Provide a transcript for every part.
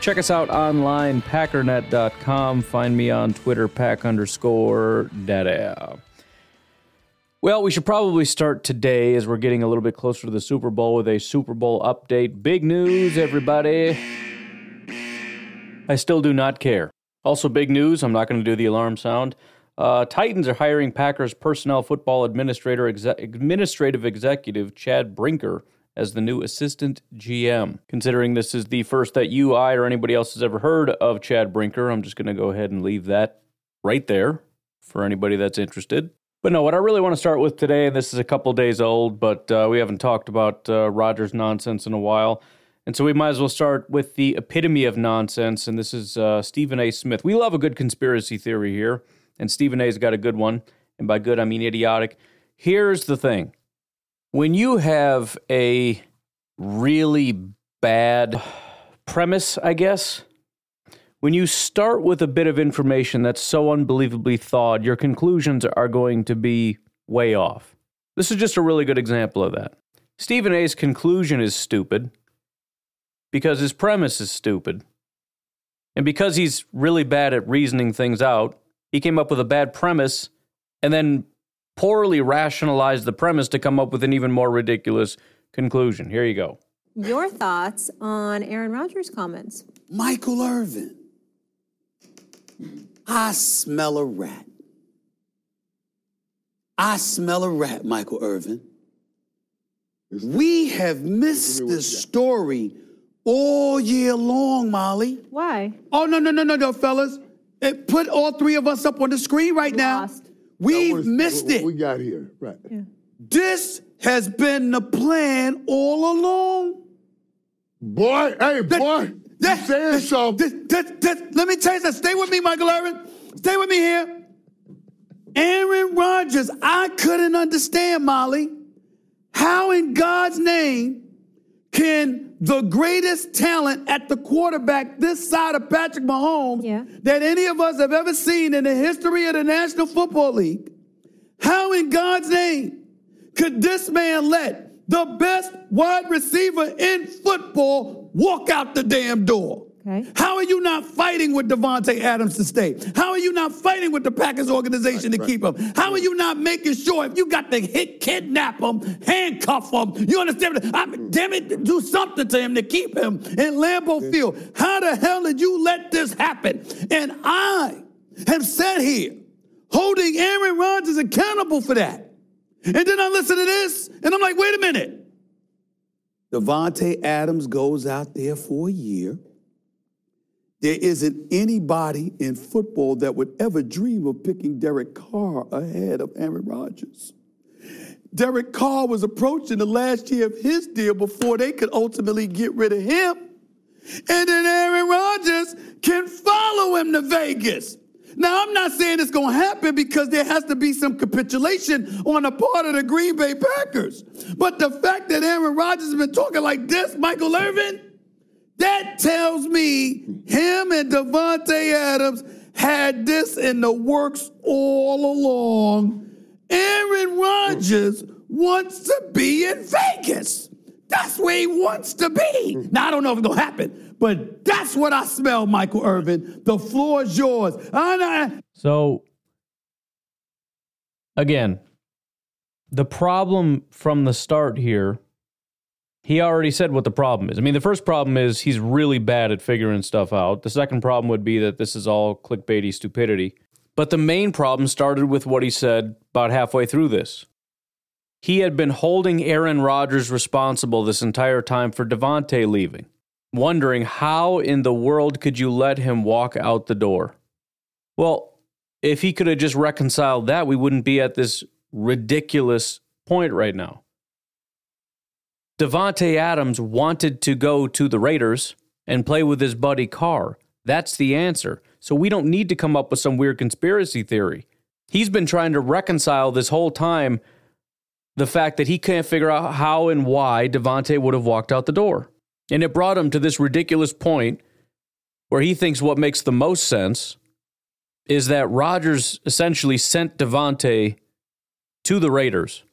Check us out online, packernet.com. Find me on Twitter, pack underscore data. Well, we should probably start today as we're getting a little bit closer to the Super Bowl with a Super Bowl update. Big news, everybody. I still do not care. Also, big news. I'm not going to do the alarm sound. Uh, Titans are hiring Packers personnel football administrator exe- administrative executive Chad Brinker as the new assistant GM. Considering this is the first that you, I, or anybody else has ever heard of Chad Brinker, I'm just going to go ahead and leave that right there for anybody that's interested. But no, what I really want to start with today, and this is a couple days old, but uh, we haven't talked about uh, Rodgers nonsense in a while. And so we might as well start with the epitome of nonsense, and this is uh, Stephen A. Smith. We love a good conspiracy theory here and Stephen A's got a good one. And by good, I mean idiotic. Here's the thing when you have a really bad premise, I guess, when you start with a bit of information that's so unbelievably thawed, your conclusions are going to be way off. This is just a really good example of that. Stephen A's conclusion is stupid because his premise is stupid. And because he's really bad at reasoning things out, he came up with a bad premise and then poorly rationalized the premise to come up with an even more ridiculous conclusion. Here you go. Your thoughts on Aaron Rodgers' comments? Michael Irvin. I smell a rat. I smell a rat, Michael Irvin. We have missed this story all year long, Molly. Why? Oh, no, no, no, no, no, fellas. It put all three of us up on the screen right now. Lost. We've was- missed it. We got here, right? This has been the plan all along. Boy, hey, boy, you saying something? This- this- this- let me tell you something. Stay with me, Michael Irvin. Stay with me here. Aaron Rodgers, I couldn't understand, Molly, how in God's name can the greatest talent at the quarterback this side of Patrick Mahomes Yeah. that any of us have ever seen in the history of the National Football League, how in God's name could this man let the best wide receiver in football walk out the damn door? Okay. How are you not fighting with Davante Adams to stay? How are you not fighting with the Packers organization to keep him? How are you not making sure if you got to hit, kidnap him, handcuff him? You understand? I mean, damn it, do something to him to keep him in Lambeau Field. How the hell did you let this happen? And I have sat here holding Aaron Rodgers accountable for that. And then I listen to this, and I'm like, wait a minute. Davante Adams goes out there for a year. There isn't anybody in football that would ever dream of picking Derek Carr ahead of Aaron Rodgers. Derek Carr was approaching the last year of his deal before they could ultimately get rid of him. And then Aaron Rodgers can follow him to Vegas. Now, I'm not saying it's going to happen because there has to be some capitulation on the part of the Green Bay Packers. But the fact that Aaron Rodgers has been talking like this, Michael Irvin, that tells me him and Davante Adams had this in the works all along. Aaron Rodgers wants to be in Vegas. That's where he wants to be. Now, I don't know if it's going to happen, but that's what I smell, Michael Irvin. The floor is yours. So, again, the problem from the start here, he already said what the problem is. I mean, the first problem is he's really bad at figuring stuff out. The second problem would be that this is all clickbaity stupidity. But the main problem started with what he said about halfway through this. He had been holding Aaron Rodgers responsible this entire time for Davante leaving, wondering how in the world could you let him walk out the door? Well, if he could have just reconciled that, we wouldn't be at this ridiculous point right now. Davante Adams wanted to go to the Raiders and play with his buddy Carr. That's the answer. So we don't need to come up with some weird conspiracy theory. He's been trying to reconcile this whole time the fact that he can't figure out how and why Davante would have walked out the door. And it brought him to this ridiculous point where he thinks what makes the most sense is that Rodgers essentially sent Davante to the Raiders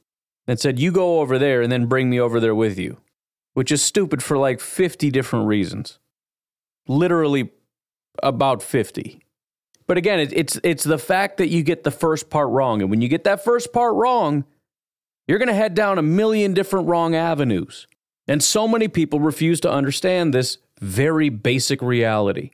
and said, You go over there and then bring me over there with you, which is stupid for like 50 different reasons. Literally about 50. But again, it, it's, it's the fact that you get the first part wrong. And when you get that first part wrong, you're going to head down a million different wrong avenues. And so many people refuse to understand this very basic reality.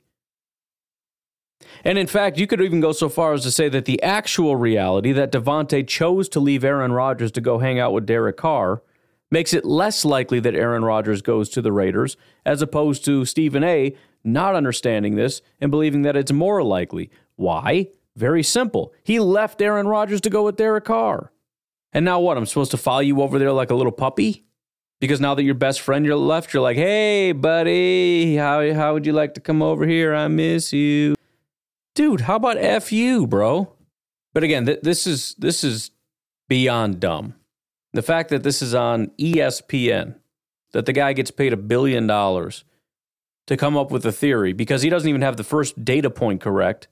And in fact, you could even go so far as to say that the actual reality that Davante chose to leave Aaron Rodgers to go hang out with Derek Carr makes it less likely that Aaron Rodgers goes to the Raiders, as opposed to Stephen A not understanding this and believing that it's more likely. Why? Very simple. He left Aaron Rodgers to go with Derek Carr. And now what? I'm supposed to follow you over there like a little puppy? Because now that your best friend you're left, you're like, hey, buddy, how, how would you like to come over here? I miss you. Dude, how about F you, bro? But again, th- this is this is beyond dumb. The fact that this is on ESPN, that the guy gets paid a billion dollars to come up with a theory because he doesn't even have the first data point correct,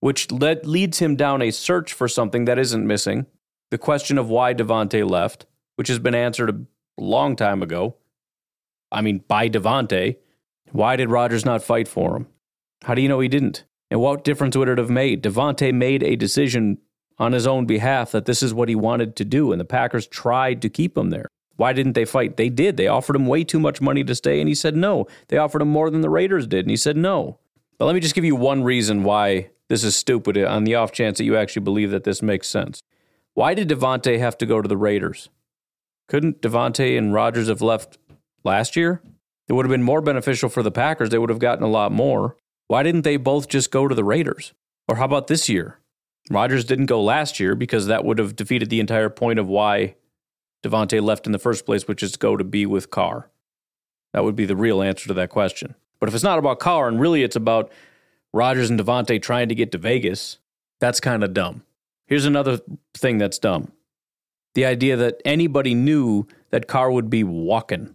which led, leads him down a search for something that isn't missing. The question of why Davante left, which has been answered a long time ago. I mean, by Davante. Why did Rodgers not fight for him? How do you know he didn't? And what difference would it have made? Davante made a decision on his own behalf that this is what he wanted to do, and the Packers tried to keep him there. Why didn't they fight? They did. They offered him way too much money to stay, and he said no. They offered him more than the Raiders did, and he said no. But let me just give you one reason why this is stupid on the off chance that you actually believe that this makes sense. Why did Davante have to go to the Raiders? Couldn't Davante and Rodgers have left last year? It would have been more beneficial for the Packers. They would have gotten a lot more. Why didn't they both just go to the Raiders? Or how about this year? Rodgers didn't go last year because that would have defeated the entire point of why Davante left in the first place, which is to go to be with Carr. That would be the real answer to that question. But if it's not about Carr and really it's about Rodgers and Davante trying to get to Vegas, that's kind of dumb. Here's another thing that's dumb the idea that anybody knew that Carr would be walking.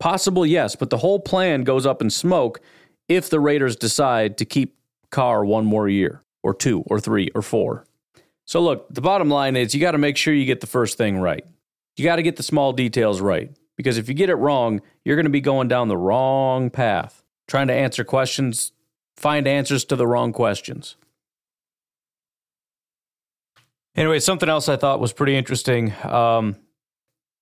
Possible, yes, but the whole plan goes up in smoke if the Raiders decide to keep Carr one more year, or two, or three, or four. So, look, the bottom line is you got to make sure you get the first thing right. You got to get the small details right. Because if you get it wrong, you're going to be going down the wrong path, trying to answer questions, find answers to the wrong questions. Anyway, something else I thought was pretty interesting. Um,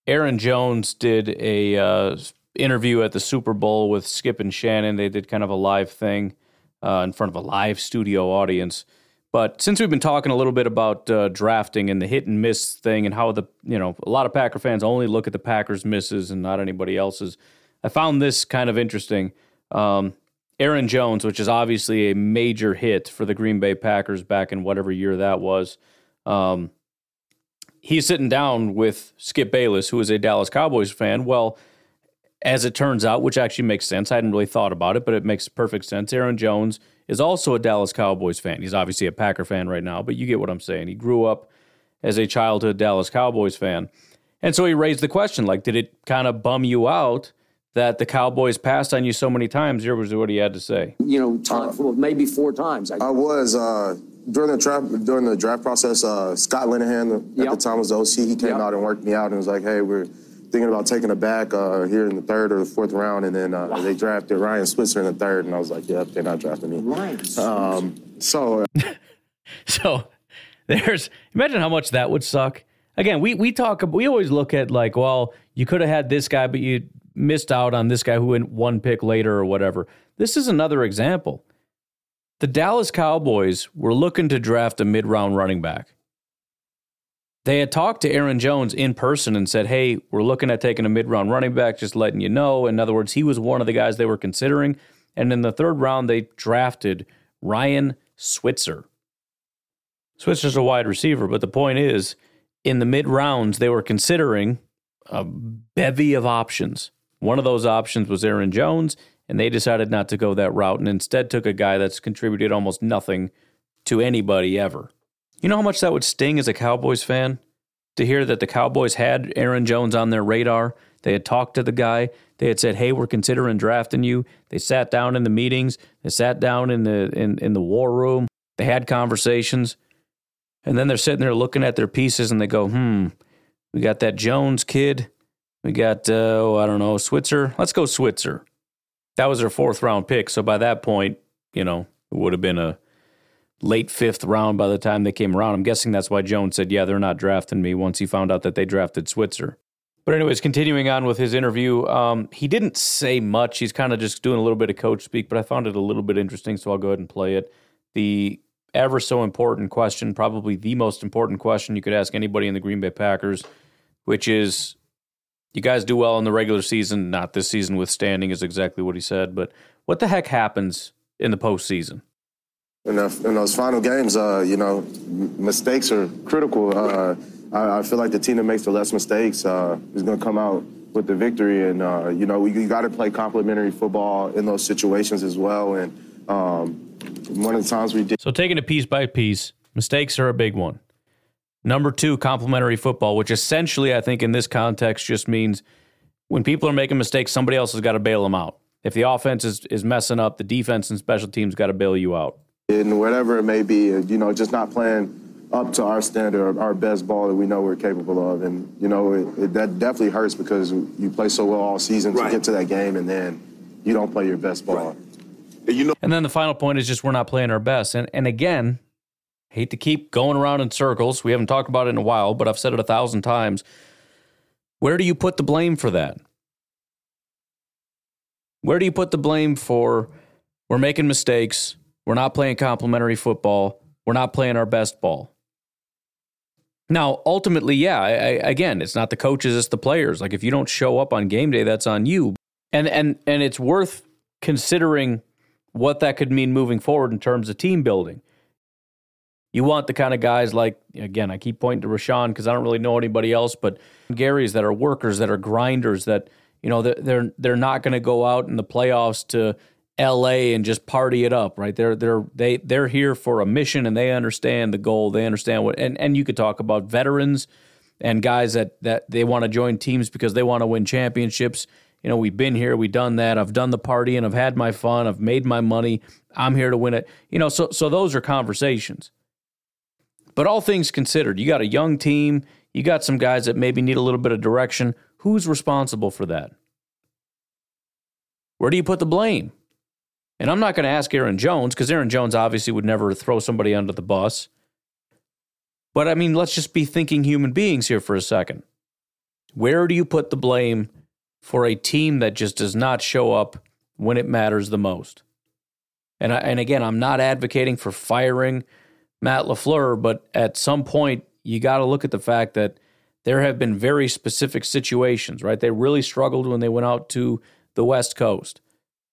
Aaron Jones did a uh, interview at the Super Bowl with Skip and Shannon. They did kind of a live thing uh, in front of a live studio audience. But since we've been talking a little bit about uh, drafting and the hit and miss thing and how the you know a lot of Packer fans only look at the Packers misses and not anybody else's, I found this kind of interesting. Um, Aaron Jones, which is obviously a major hit for the Green Bay Packers back in whatever year that was. Um, he's sitting down with Skip Bayless, who is a Dallas Cowboys fan. Well, as it turns out, which actually makes sense. I hadn't really thought about it, but it makes perfect sense. Aaron Jones is also a Dallas Cowboys fan. He's obviously a Packer fan right now, but you get what I'm saying. He grew up as a childhood Dallas Cowboys fan. And so he raised the question like, did it kind of bum you out that the Cowboys passed on you so many times? Here was what he had to say. You know, time, well, maybe four times. I was uh, during the draft during the draft process. Uh, Scott Linehan at Yep. the time was the OC. He came Yep. out and worked me out and was like, "Hey, we're thinking about taking a back uh, here in the third or the fourth round." And then uh, they drafted Ryan Switzer in the third, and I was like, "Yep, they're not drafting me." Ryan. Um, so So there's imagine how much that would suck. Again, we we talk we always look at like, well, you could have had this guy, but you missed out on this guy who went one pick later or whatever. This is another example. The Dallas Cowboys were looking to draft a mid-round running back. They had talked to Aaron Jones in person and said, "Hey, we're looking at taking a mid-round running back, just letting you know." In other words, he was one of the guys they were considering, and in the third round they drafted Ryan Switzer. Switzer's a wide receiver, but the point is, in the mid rounds, they were considering a bevy of options. One of those options was Aaron Jones, and they decided not to go that route and instead took a guy that's contributed almost nothing to anybody ever. You know how much that would sting as a Cowboys fan to hear that the Cowboys had Aaron Jones on their radar. They had talked to the guy. They had said, "Hey, we're considering drafting you." They sat down in the meetings. They sat down in the in, in the war room. They had conversations, and then they're sitting there looking at their pieces, and they go, "Hmm, we got that Jones kid. We got uh, oh, I don't know, Switzer. Let's go Switzer." That was their fourth round pick. So by that point, you know, it would have been a late fifth round by the time they came around. I'm guessing that's why Jones said, "Yeah, they're not drafting me." Once he found out that they drafted Switzer. But anyways, continuing on with his interview, um, he didn't say much. He's kind of just doing a little bit of coach speak, but I found it a little bit interesting, so I'll go ahead and play it. The ever so important question, probably the most important question you could ask anybody in the Green Bay Packers, which is, you guys do well in the regular season, not this season withstanding, is exactly what he said. But what the heck happens in the postseason? In, the, in those final games, uh, you know, mistakes are critical. Uh, I, I, feel like the team that makes the less mistakes uh, is going to come out with the victory. And, uh, you know, we, you got to play complementary football in those situations as well. And um, one of the times we did. So taking it piece by piece, mistakes are a big one. Number two, complementary football, which essentially, I think, in this context, just means when people are making mistakes, somebody else has got to bail them out. If the offense is, is messing up, the defense and special teams got to bail you out. And whatever it may be, you know, just not playing up to our standard, our best ball that we know we're capable of. And, you know, it, it, that definitely hurts because you play so well all season right. to get to that game and then you don't play your best ball. Right. You know- and then the final point is just we're not playing our best. And, and again, hate to keep going around in circles. We haven't talked about it in a while, but I've said it a thousand times. Where do you put the blame for that? Where do you put the blame for we're making mistakes, we're not playing complementary football, we're not playing our best ball? Now, ultimately, yeah, I, I, again, it's not the coaches, it's the players. Like if you don't show up on game day, that's on you. And and and it's worth considering what that could mean moving forward in terms of team building. You want the kind of guys like again, I keep pointing to Rashan because I don't really know anybody else, but Gary's that are workers, that are grinders, that you know they're they're not going to go out in the playoffs to LA and just party it up, right? They're they're they they're here for a mission and they understand the goal. They understand what and and you could talk about veterans and guys that that they want to join teams because they want to win championships. You know, we've been here, we've done that. I've done the party and I've had my fun. I've made my money. I'm here to win it. You know, so so those are conversations. But all things considered, you got a young team, you got some guys that maybe need a little bit of direction. Who's responsible for that? Where do you put the blame? And I'm not going to ask Aaron Jones because Aaron Jones obviously would never throw somebody under the bus. But I mean, let's just be thinking human beings here for a second. Where do you put the blame for a team that just does not show up when it matters the most? And I, and again, I'm not advocating for firing Matt LaFleur, but at some point you got to look at the fact that there have been very specific situations, right? They really struggled when they went out to the West Coast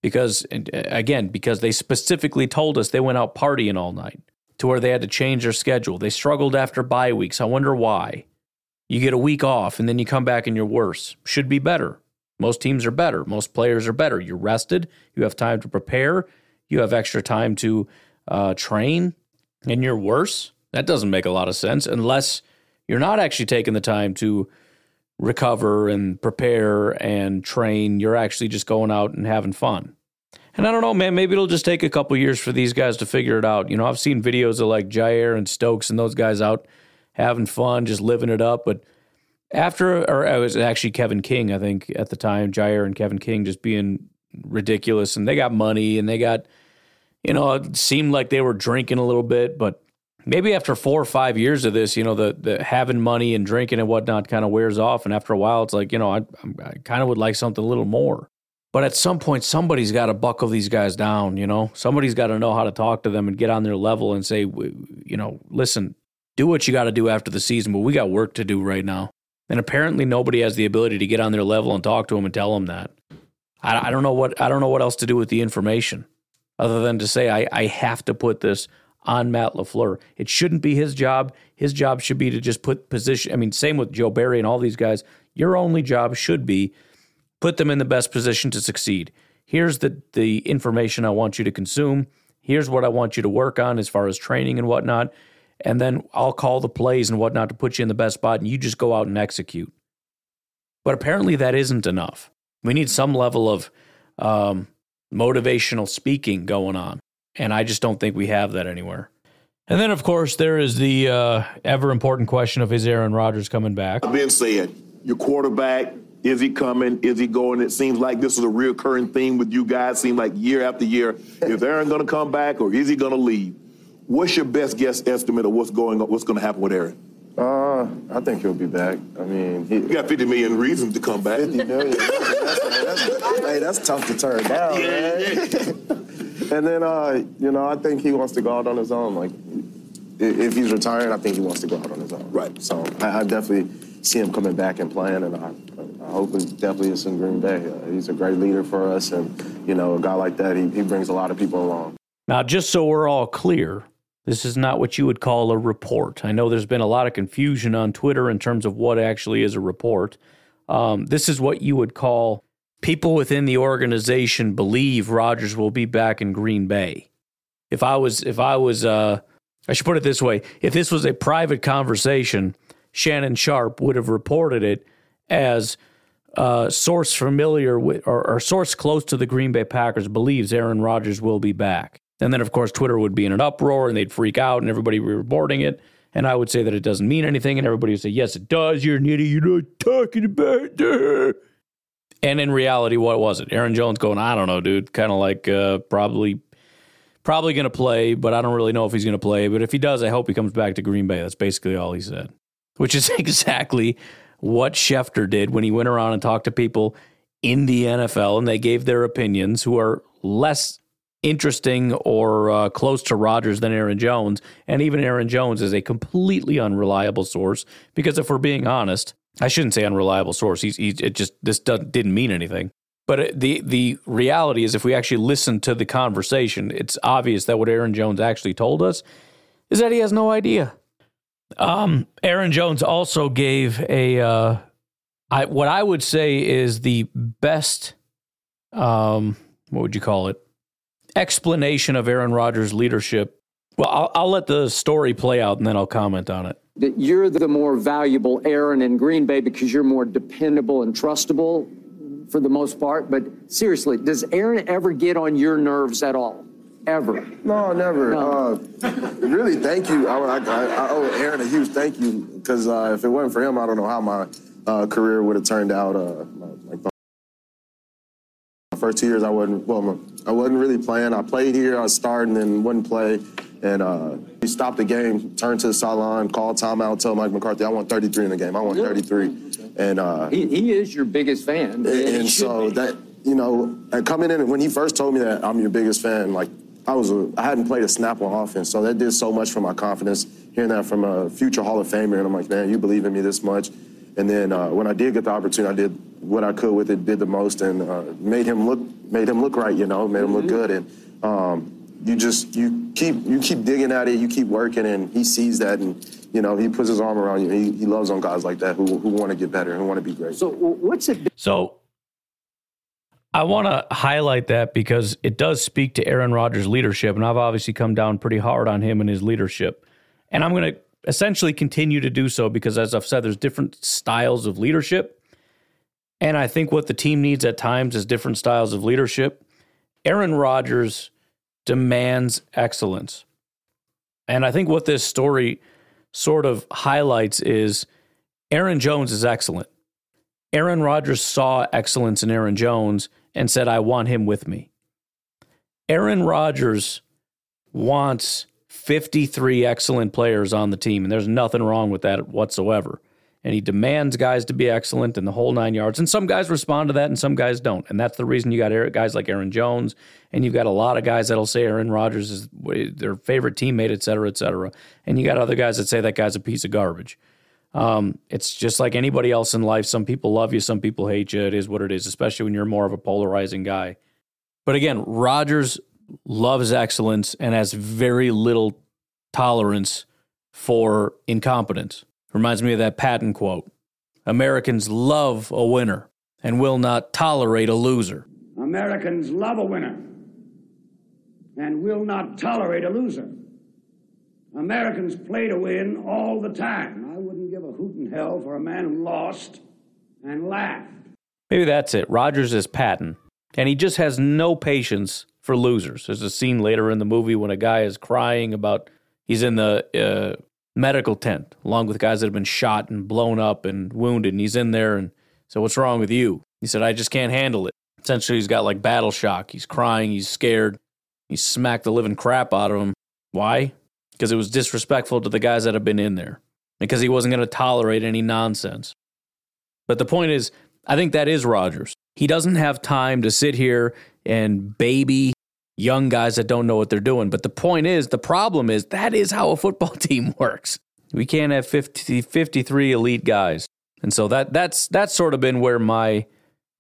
because uh, again because they specifically told us they went out partying all night to where they had to change their schedule. They struggled after bye weeks. I wonder why. You get a week off and then you come back and you're worse. Should be better. Most teams are better. Most players are better. You're rested. You have time to prepare. You have extra time to uh, train and you're worse. That doesn't make a lot of sense unless you're not actually taking the time to recover and prepare and train. You're actually just going out and having fun. And I don't know, man, maybe it'll just take a couple years for these guys to figure it out. You know, I've seen videos of like Jaire and Stokes and those guys out having fun, just living it up. But after, or it was actually Kevin King, I think, at the time, Jaire and Kevin King just being ridiculous. And they got money and they got, you know, it seemed like they were drinking a little bit, but maybe after four or five years of this, you know, the the having money and drinking and whatnot kind of wears off, and after a while, it's like, you know, I, I kind of would like something a little more. But at some point, somebody's got to buckle these guys down. You know, somebody's got to know how to talk to them and get on their level and say, you know, listen, do what you got to do after the season, but we got work to do right now. And apparently, nobody has the ability to get on their level and talk to them and tell them that. I, I don't know what I don't know what else to do with the information, other than to say I, I have to put this on Matt LaFleur. It shouldn't be his job. His job should be to just put position. I mean, same with Joe Barry and all these guys. Your only job should be put them in the best position to succeed. here's the the information I want you to consume. Here's what I want you to work on as far as training and whatnot. And then I'll call the plays and whatnot to put you in the best spot, and you just go out and execute. But apparently, that isn't enough. We need some level of um, motivational speaking going on. And I just don't think we have that anywhere. And then, of course, there is the uh, ever important question of is Aaron Rodgers coming back? I've Been said, your quarterback, is he coming? Is he going? It seems like this is a reoccurring theme with you guys. Seems like year after year, is Aaron going to come back or is he going to leave? What's your best guess estimate of what's going on, what's going to happen with Aaron? Uh, I think he'll be back. I mean, he You got 50 million reasons to come back. 50 million. That's, that's, hey, that's tough to turn down, Yeah, man. yeah. And then, uh, you know, I think he wants to go out on his own. Like, if he's retired, I think he wants to go out on his own. Right. So I, I definitely see him coming back and playing, and I, I hope it definitely is in Green Bay. Uh, he's a great leader for us, and you know, a guy like that, he, he brings a lot of people along. Now, just so we're all clear, this is not what you would call a report. I know there's been a lot of confusion on Twitter in terms of what actually is a report. Um, this is what you would call people within the organization believe Rodgers will be back in Green Bay. If I was, if I was, uh, I should put it this way: if this was a private conversation, Shannon Sharpe would have reported it as uh, source familiar with or, or source close to the Green Bay Packers believes Aaron Rodgers will be back. And then, of course, Twitter would be in an uproar and they'd freak out and everybody would be reporting it. And I would say that it doesn't mean anything. And everybody would say, yes, it does. You're an idiot. You're not talking about that. And in reality, what was it? Aaron Jones going, I don't know, dude. Kind of like uh, probably probably going to play, but I don't really know if he's going to play. But if he does, I hope he comes back to Green Bay. That's basically all he said, which is exactly what Schefter did when he went around and talked to people in the NFL and they gave their opinions who are less interesting or uh, close to Rodgers than Aaron Jones. And even Aaron Jones is a completely unreliable source because if we're being honest, I shouldn't say unreliable source. He's, he's it just this doesn't, didn't mean anything. But the the reality is, if we actually listen to the conversation, it's obvious that what Aaron Jones actually told us is that he has no idea. Um, Aaron Jones also gave a uh, I, what I would say is the best. Um, what would you call it? Explanation of Aaron Rodgers' leadership. Well, I'll, I'll let the story play out and then I'll comment on it. That you're the more valuable Aaron in Green Bay because you're more dependable and trustable for the most part. But seriously, does Aaron ever get on your nerves at all? Ever? No, never. No. Uh, really, thank you. I, I, I owe Aaron a huge thank you because uh, if it wasn't for him, I don't know how my uh, career would have turned out. Uh, like the first two years, I wasn't well. I wasn't really playing. I played here. I was starting then wouldn't play. And uh, he stopped the game, turned to the sideline, called timeout, told Mike McCarthy, "I want 33 in the game. I want 33." And uh, He, he is your biggest fan. and, and so be. that you know, and coming in when he first told me that I'm your biggest fan, like I was, a, I hadn't played a snap on offense, so that did so much for my confidence. Hearing that from a future Hall of Famer, and I'm like, man, you believe in me this much. And then uh, when I did get the opportunity, I did what I could with it, did the most, and uh, made him look, made him look right, you know, made him look good, and. Um, you just you keep you keep digging at it, you keep working, and he sees that, and you know he puts his arm around you. He, he loves on guys like that who who want to get better, who want to be great. So what's it? So I want to highlight that because it does speak to Aaron Rodgers' leadership, and I've obviously come down pretty hard on him and his leadership. And I'm going to essentially continue to do so because, as I've said, there's different styles of leadership. And I think what the team needs at times is different styles of leadership. Aaron Rodgers demands excellence. And I think what this story sort of highlights is Aaron Jones is excellent. Aaron Rodgers saw excellence in Aaron Jones and said, I want him with me. Aaron Rodgers wants 53 excellent players on the team, and there's nothing wrong with that whatsoever. And he demands guys to be excellent in the whole nine yards. And some guys respond to that, and some guys don't. And that's the reason you got guys like Aaron Jones, and you've got a lot of guys that'll say Aaron Rodgers is their favorite teammate, et cetera, et cetera. And you got other guys that say that guy's a piece of garbage. Um, it's just like anybody else in life. Some people love you, some people hate you. It is what it is, especially when you're more of a polarizing guy. But again, Rodgers loves excellence and has very little tolerance for incompetence. Reminds me of that Patton quote Americans love a winner and will not tolerate a loser. Americans love a winner and will not tolerate a loser. Americans play to win all the time. I wouldn't give a hoot in hell for a man who lost and laughed. Maybe that's it. Rodgers is Patton, and he just has no patience for losers. There's a scene later in the movie when a guy is crying about he's in the uh, medical tent along with guys that have been shot and blown up and wounded, and he's in there and so what's wrong with you? He said, I just can't handle it. Essentially, he's got like battle shock. He's crying. He's scared. He smacked the living crap out of him. Why? Because it was disrespectful to the guys that have been in there. Because he wasn't going to tolerate any nonsense. But the point is, I think that is Rodgers. He doesn't have time to sit here and baby young guys that don't know what they're doing. But the point is, the problem is, that is how a football team works. We can't have 50, 53 elite guys. And so that that's that's sort of been where my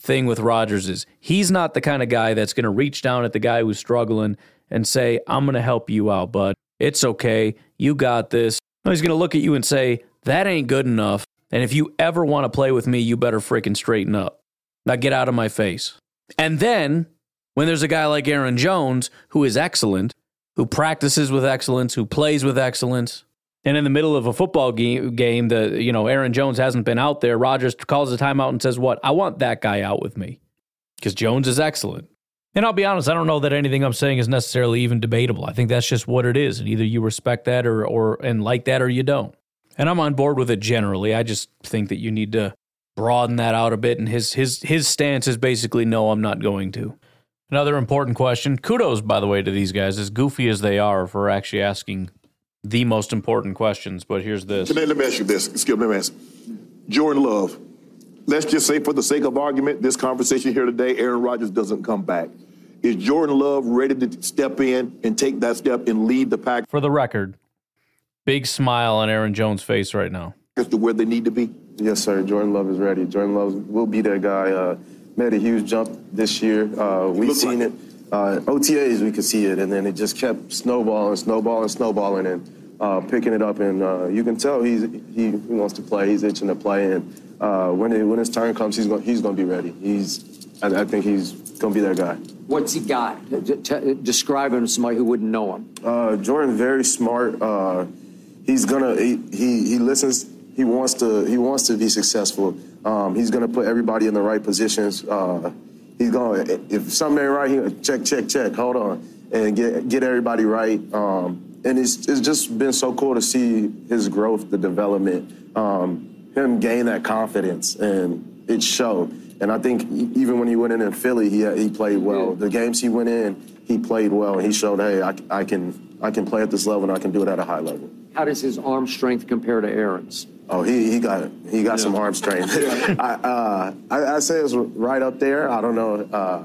thing with Rodgers is. He's not the kind of guy that's going to reach down at the guy who's struggling and say, "I'm going to help you out, bud. It's okay. You got this." No, he's going to look at you and say, "That ain't good enough. And if you ever want to play with me, you better freaking straighten up. Now get out of my face." And then when there's a guy like Aaron Jones who is excellent, who practices with excellence, who plays with excellence, and in the middle of a football game, the you know Aaron Jones hasn't been out there. Rodgers calls a timeout and says, "What? I want that guy out with me because Jones is excellent." And I'll be honest, I don't know that anything I'm saying is necessarily even debatable. I think that's just what it is, and either you respect that or or and like that, or you don't. And I'm on board with it generally. I just think that you need to broaden that out a bit. And his his his stance is basically, no, I'm not going to. Another important question. Kudos, by the way, to these guys, as goofy as they are, for actually asking the most important questions, but here's this. Let, let me ask you this. Skip, let me ask. Jordan Love. Let's just say, for the sake of argument, this conversation here today, Aaron Rodgers doesn't come back. Is Jordan Love ready to step in and take that step and lead the pack? For the record, big smile on Aaron Jones' face right now. As to where they need to be? Yes, sir. Jordan Love is ready. Jordan Love will be that guy. Uh, made a huge jump this year. Uh, we've seen like it uh, OTAs, we could see it, and then it just kept snowballing, snowballing, snowballing, and uh, picking it up. And uh, you can tell he's, he, he wants to play. He's itching to play, and uh, when it, when his turn comes, he's going he's going to be ready. He's I, I think he's going to be that guy. What's he got? describe him to somebody who wouldn't know him. Uh, Jordan, very smart. Uh, he's gonna he, he he listens. He wants to he wants to be successful. Um, he's gonna put everybody in the right positions. Uh, he's going. If something ain't right, he check, check, check. Hold on, and get get everybody right. Um, and it's it's just been so cool to see his growth, the development, um, him gain that confidence, and it showed. And I think even when he went in in Philly, he he played well. Yeah. The games he went in, he played well. He showed, hey, I, I can I can play at this level, and I can do it at a high level. How does his arm strength compare to Aaron's? Oh, he, he got he got yeah. some arm strength. I, uh, I, I say it's right up there. I don't know uh,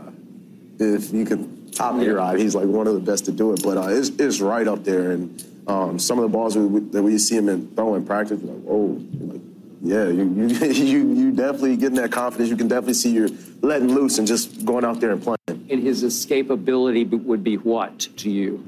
if you can top me right. He's like one of the best to do it, but uh, it's, it's right up there. And um, some of the balls we, that we see him in, throw in practice, like oh, like, yeah, you, you you you definitely getting that confidence. You can definitely see you're letting loose and just going out there and playing. And his escapability would be what to you?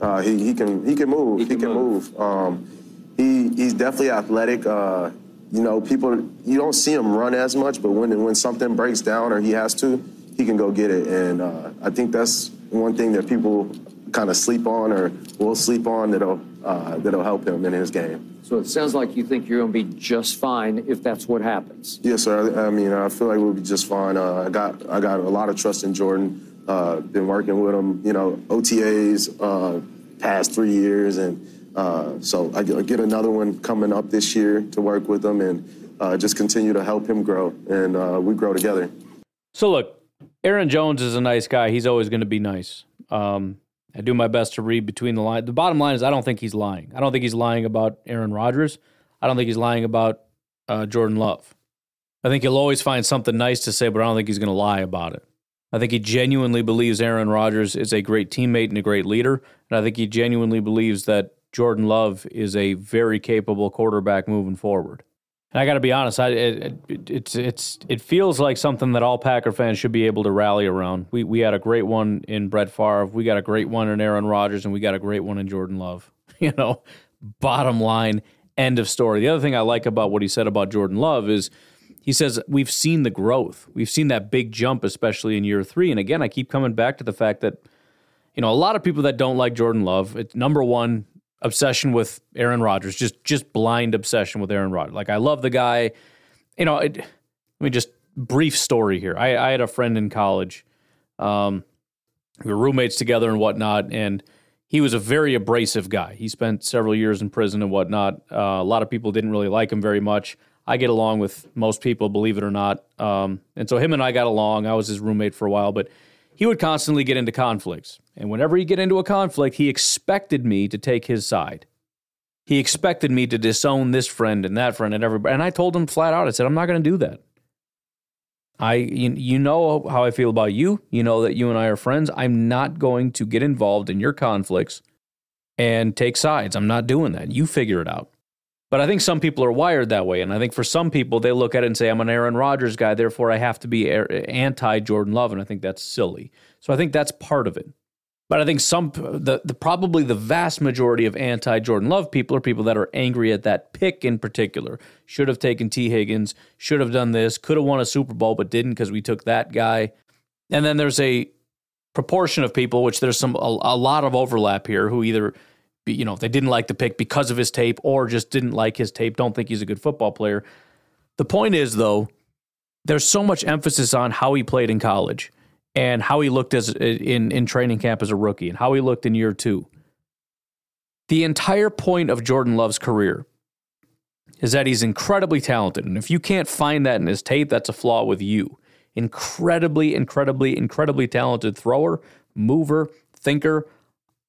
Uh, he, he can he can move. He can, he can move. move. Um, he he's definitely athletic. Uh, you know, people you don't see him run as much, but when when something breaks down or he has to, he can go get it. And uh, I think that's one thing that people kind of sleep on or will sleep on that'll uh, that'll help him in his game. So it sounds like you think you're going to be just fine if that's what happens. Yes, sir. I mean, I feel like we'll be just fine. Uh, I got I got a lot of trust in Jordan. Uh, been working with him, you know, OTAs uh, past three years, and uh, so I get another one coming up this year to work with him and uh, just continue to help him grow, and uh, we grow together. So look, Aaron Jones is a nice guy. He's always going to be nice. Um, I do my best to read between the lines. The bottom line is, I don't think he's lying. I don't think he's lying about Aaron Rodgers. I don't think he's lying about uh, Jordan Love. I think he'll always find something nice to say, but I don't think he's going to lie about it. I think he genuinely believes Aaron Rodgers is a great teammate and a great leader. And I think he genuinely believes that Jordan Love is a very capable quarterback moving forward. And I got to be honest, I, it, it, it's it's it feels like something that all Packer fans should be able to rally around. We we had a great one in Brett Favre, we got a great one in Aaron Rodgers, and we got a great one in Jordan Love. You know, bottom line, end of story. The other thing I like about what he said about Jordan Love is he says we've seen the growth. We've seen that big jump, especially in year three. And again, I keep coming back to the fact that, you know, a lot of people that don't like Jordan Love, it's number one, obsession with Aaron Rodgers, just just blind obsession with Aaron Rodgers. Like I love the guy. You know, it, let me just brief story here. I, I had a friend in college. Um, we were roommates together and whatnot, and he was a very abrasive guy. He spent several years in prison and whatnot. Uh, a lot of people didn't really like him very much. I get along with most people, believe it or not. Um, and so him and I got along. I was his roommate for a while, but he would constantly get into conflicts. And whenever he'd get into a conflict, he expected me to take his side. He expected me to disown this friend and that friend and everybody. And I told him flat out, I said, I'm not going to do that. I you, you know how I feel about you. You know that you and I are friends. I'm not going to get involved in your conflicts and take sides. I'm not doing that. You figure it out. But I think some people are wired that way. And I think for some people, they look at it and say, I'm an Aaron Rodgers guy, therefore I have to be anti Jordan Love. And I think that's silly. So I think that's part of it. But I think some, the, the probably the vast majority of anti Jordan Love people are people that are angry at that pick in particular. Should have taken Tee Higgins, should have done this, could have won a Super Bowl, but didn't because we took that guy. And then there's a proportion of people, which there's some a, a lot of overlap here, who either you know, if they didn't like the pick because of his tape or just didn't like his tape, don't think he's a good football player. The point is, though, there's so much emphasis on how he played in college and how he looked as in, in training camp as a rookie and how he looked in year two. The entire point of Jordan Love's career is that he's incredibly talented. And if you can't find that in his tape, that's a flaw with you. Incredibly, incredibly, incredibly talented thrower, mover, thinker,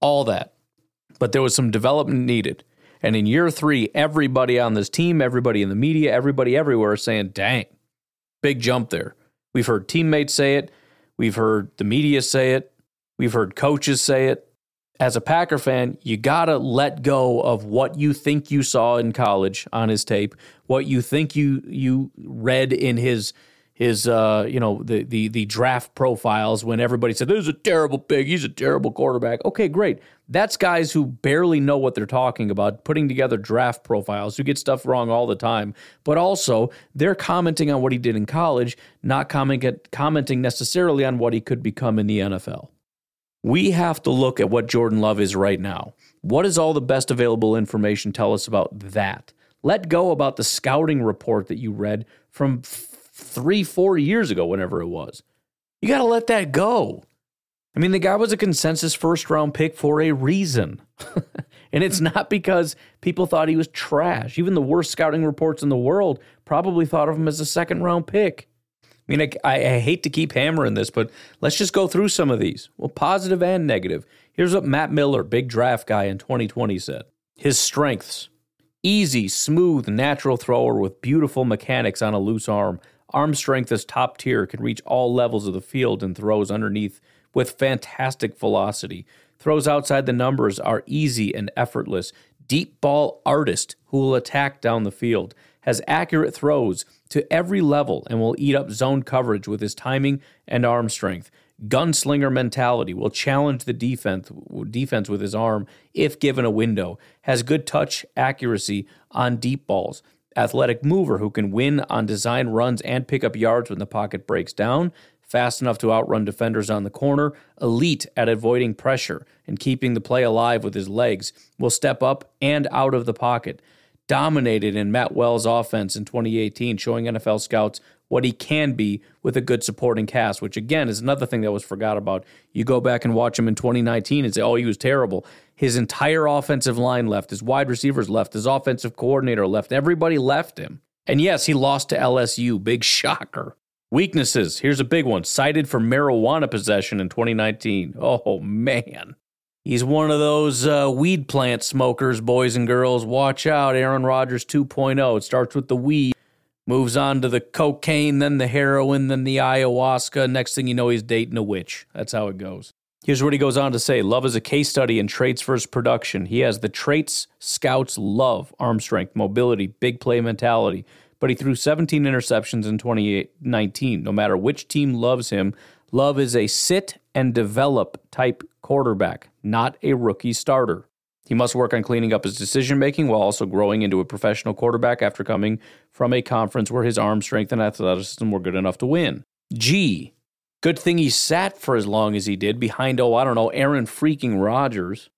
all that but there was some development needed. And in year three, everybody on this team, everybody in the media, everybody everywhere saying, dang, big jump there. We've heard teammates say it. We've heard the media say it. We've heard coaches say it. As a Packer fan, you got to let go of what you think you saw in college on his tape, what you think you you read in his his uh, you know the the the draft profiles when everybody said this is a terrible pick, he's a terrible quarterback. Okay, great. That's guys who barely know what they're talking about, putting together draft profiles, who get stuff wrong all the time. But also, they're commenting on what he did in college, not commenting commenting necessarily on what he could become in the NFL. We have to look at what Jordan Love is right now. What does all the best available information tell us about that? Let go about the scouting report that you read from three, four years ago, whenever it was. You got to let that go. I mean, the guy was a consensus first round pick for a reason. and it's not because people thought he was trash. Even the worst scouting reports in the world probably thought of him as a second round pick. I mean, I, I, hate to keep hammering this, but let's just go through some of these. Well, positive and negative. Here's what Matt Miller, big draft guy in 2020, said His strengths easy, smooth, natural thrower with beautiful mechanics on a loose arm, Arm strength is top tier, can reach all levels of the field and throws underneath with fantastic velocity. Throws outside the numbers are easy and effortless. Deep ball artist who will attack down the field. Has accurate throws to every level and will eat up zone coverage with his timing and arm strength. Gunslinger mentality will challenge the defense defense with his arm if given a window. Has good touch accuracy on deep balls athletic mover who can win on design runs and pick up yards when the pocket breaks down, fast enough to outrun defenders on the corner, elite at avoiding pressure and keeping the play alive with his legs, will step up and out of the pocket. Dominated in Matt Wells' offense in 2018, showing NFL scouts what he can be with a good supporting cast, which again is another thing that was forgot about. You go back and watch him in 2019 and say, oh, he was terrible. His entire offensive line left, his wide receivers left, his offensive coordinator left, everybody left him. And yes, he lost to LSU. Big shocker. Weaknesses. Here's a big one. Cited for marijuana possession in 2019. Oh, man. He's one of those uh, weed plant smokers, boys and girls. Watch out, Aaron Rodgers 2.0. It starts with the weed Moves on to the cocaine, then the heroin, then the ayahuasca. Next thing you know, he's dating a witch. That's how it goes. Here's what he goes on to say Love is a case study in traits versus production. He has the traits scouts love arm strength, mobility, big play mentality. But he threw 17 interceptions in 2019. No matter which team loves him, Love is a sit and develop type quarterback, not a rookie starter. He must work on cleaning up his decision making while also growing into a professional quarterback after coming from a conference where his arm strength and athleticism were good enough to win. G. Good thing he sat for as long as he did behind, oh, I don't know, Aaron freaking Rodgers.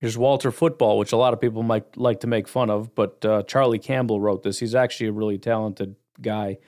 Here's Walter Football, which a lot of people might like to make fun of, but uh, Charlie Campbell wrote this. He's actually a really talented guy.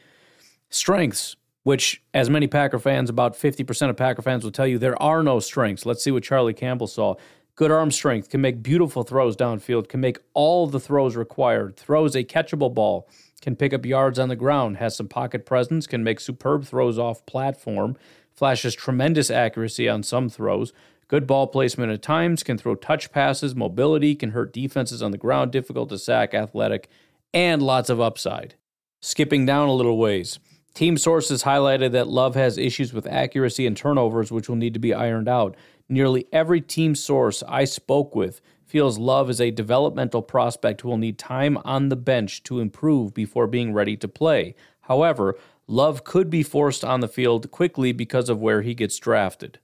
Strengths, which, as many Packer fans, about 50% of Packer fans will tell you, there are no strengths. Let's see what Charlie Campbell saw. Good arm strength, can make beautiful throws downfield, can make all the throws required, throws a catchable ball, can pick up yards on the ground, has some pocket presence, can make superb throws off platform, flashes tremendous accuracy on some throws, Good ball placement at times, can throw touch passes, mobility, can hurt defenses on the ground, difficult to sack, athletic, and lots of upside. Skipping down a little ways. Team sources highlighted that Love has issues with accuracy and turnovers, which will need to be ironed out. Nearly every team source I spoke with feels Love is a developmental prospect who will need time on the bench to improve before being ready to play. However, Love could be forced on the field quickly because of where he gets drafted.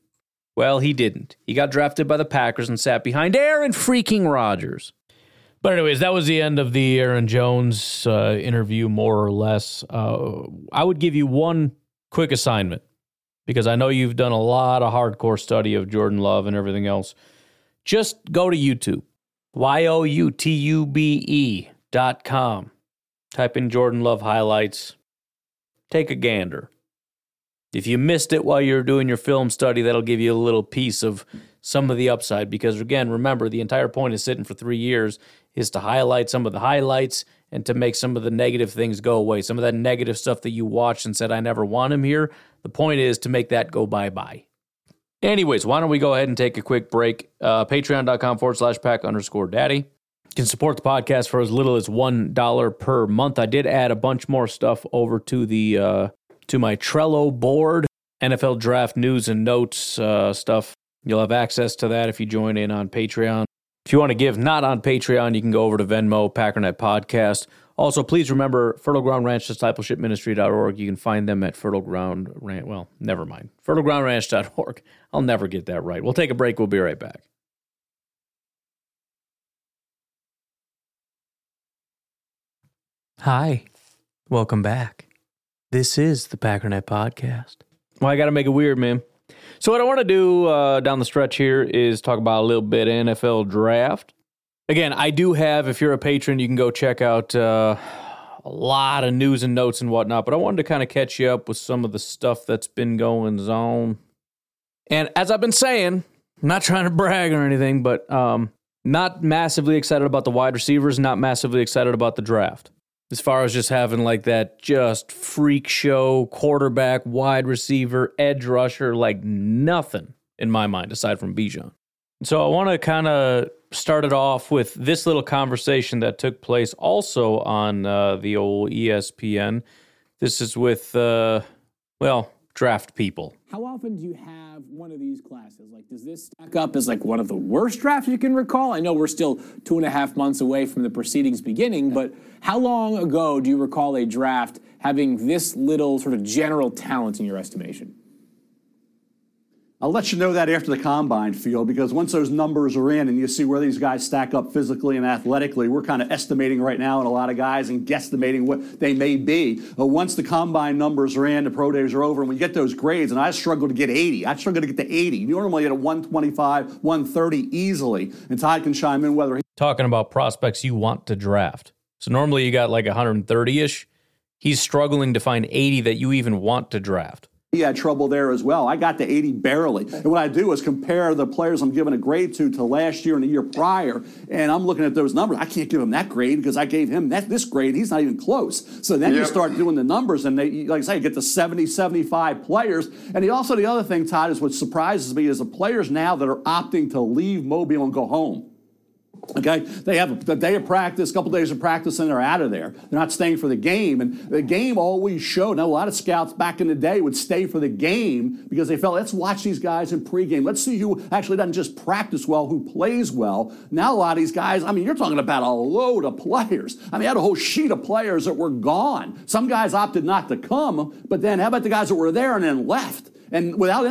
Well, he didn't. He got drafted by the Packers and sat behind Aaron freaking Rodgers. But anyways, that was the end of the Aaron Jones uh, interview, more or less. Uh, I would give you one quick assignment because I know you've done a lot of hardcore study of Jordan Love and everything else. Just go to YouTube, y o u t u b e dot com. Type in Jordan Love highlights. Take a gander. If you missed it while you're doing your film study, that'll give you a little piece of some of the upside. Because again, remember, the entire point of sitting for three years is to highlight some of the highlights and to make some of the negative things go away. Some of that negative stuff that you watched and said, I never want him here. The point is to make that go bye bye. Anyways, why don't we go ahead and take a quick break? Uh, Patreon.com forward slash pack underscore daddy. You can support the podcast for as little as $1 per month. I did add a bunch more stuff over to the uh, to my Trello board, NFL draft news and notes uh, stuff. You'll have access to that if you join in on Patreon. If you want to give not on Patreon, you can go over to Venmo, Packernet Podcast. Also, please remember Fertile Ground Ranch Discipleship Ministry.org. You can find them at Fertile Ground Ranch. Well, never mind. FertileGroundRanch.org. I'll never get that right. We'll take a break. We'll be right back. Hi. Welcome back. This is the Packernet Podcast. Well, I got to make it weird, man. So, what I want to do uh, down the stretch here is talk about a little bit NFL draft. Again, I do have, if you're a patron, you can go check out uh, a lot of news and notes and whatnot, but I wanted to kind of catch you up with some of the stuff that's been going on. And as I've been saying, I'm not trying to brag or anything, but um, not massively excited about the wide receivers, not massively excited about the draft as far as just having like that just freak show quarterback, wide receiver, edge rusher, like nothing in my mind aside from Bijan. So I want to kind of start it off with this little conversation that took place also on uh, the old ESPN. This is with, uh, well, draft people. How often do you have one of these classes? Like, does this stack up as like one of the worst drafts you can recall? I know we're still two and a half months away from the proceedings beginning, but how long ago do you recall a draft having this little sort of general talent in your estimation? I'll let you know that after the combine field because once those numbers are in and you see where these guys stack up physically and athletically, we're kind of estimating right now in a lot of guys and guesstimating what they may be. But once the combine numbers are in, the pro days are over, and we get those grades, and I struggle to get 80. I struggle to get to 80. You normally get a 125, 130 easily. And Todd can chime in whether he. Talking about prospects you want to draft. So normally you got like 130 ish. He's struggling to find 80 that you even want to draft he had trouble there as well. I got to 80 barely. And what I do is compare the players I'm giving a grade to to last year and the year prior, and I'm looking at those numbers. I can't give him that grade because I gave him that this grade. He's not even close. So then yep. you start doing the numbers, and they, like I say, you get to 70, 75 players. And he also, the other thing, Todd, is what surprises me is the players now that are opting to leave Mobile and go home. Okay, they have a day of practice, a couple days of practice, and they're out of there. They're not staying for the game. And the game always showed. Now, a lot of scouts back in the day would stay for the game because they felt, let's watch these guys in pregame. Let's see who actually doesn't just practice well, who plays well. Now, a lot of these guys, I mean, you're talking about a load of players. I mean, I had a whole sheet of players that were gone. Some guys opted not to come, but then how about the guys that were there and then left? And without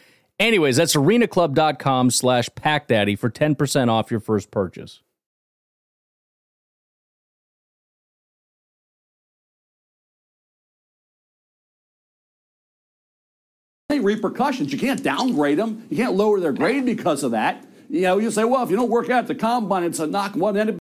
Anyways, that's arenaclub.com slash packdaddy for 10% off your first purchase. Repercussions. You can't downgrade them. You can't lower their grade because of that. You know, you say, well, if you don't work out the combine, it's a knock one. Then it